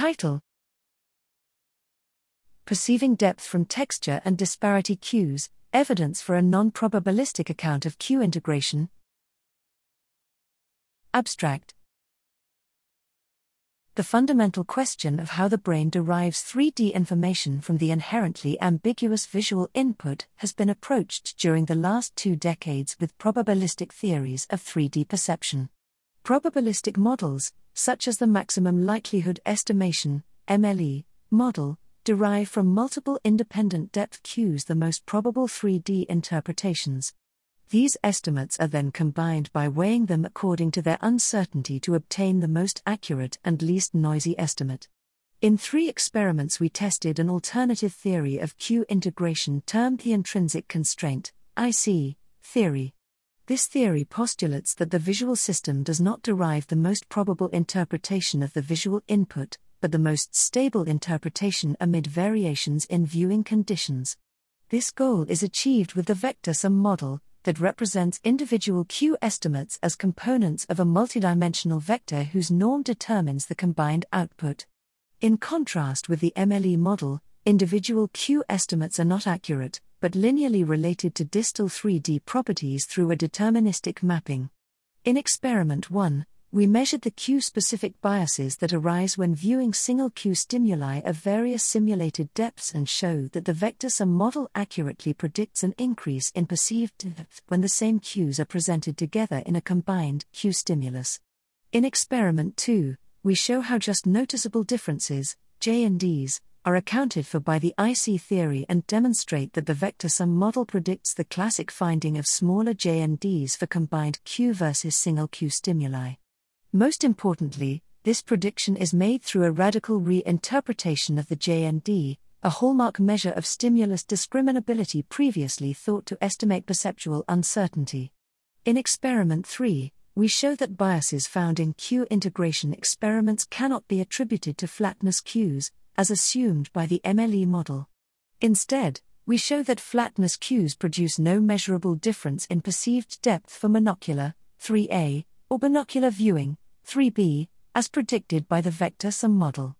Title Perceiving Depth from Texture and Disparity Cues Evidence for a Non Probabilistic Account of Cue Integration. Abstract The fundamental question of how the brain derives 3D information from the inherently ambiguous visual input has been approached during the last two decades with probabilistic theories of 3D perception. Probabilistic models, such as the maximum likelihood estimation MLE model, derive from multiple independent depth cues the most probable 3D interpretations. These estimates are then combined by weighing them according to their uncertainty to obtain the most accurate and least noisy estimate. In three experiments, we tested an alternative theory of cue integration termed the intrinsic constraint IC, theory. This theory postulates that the visual system does not derive the most probable interpretation of the visual input, but the most stable interpretation amid variations in viewing conditions. This goal is achieved with the vector sum model, that represents individual cue estimates as components of a multidimensional vector whose norm determines the combined output. In contrast with the MLE model, individual cue estimates are not accurate, but linearly related to distal 3D properties through a deterministic mapping. In experiment 1, we measured the cue specific biases that arise when viewing single cue stimuli of various simulated depths and show that the vector sum model accurately predicts an increase in perceived depth when the same cues are presented together in a combined cue stimulus. In experiment 2, we show how just noticeable differences, JNDs, are accounted for by the IC theory and demonstrate that the vector sum model predicts the classic finding of smaller JND for combined cue versus single cue stimuli. Most importantly, this prediction is made through a radical reinterpretation of the JND, a hallmark measure of stimulus discriminability previously thought to estimate perceptual uncertainty. In experiment 3, we show that biases found in cue integration experiments cannot be attributed to flatness cues, as assumed by the MLE model. Instead, we show that flatness cues produce no measurable difference in perceived depth for monocular, 3A, or binocular viewing, 3B, as predicted by the vector sum model.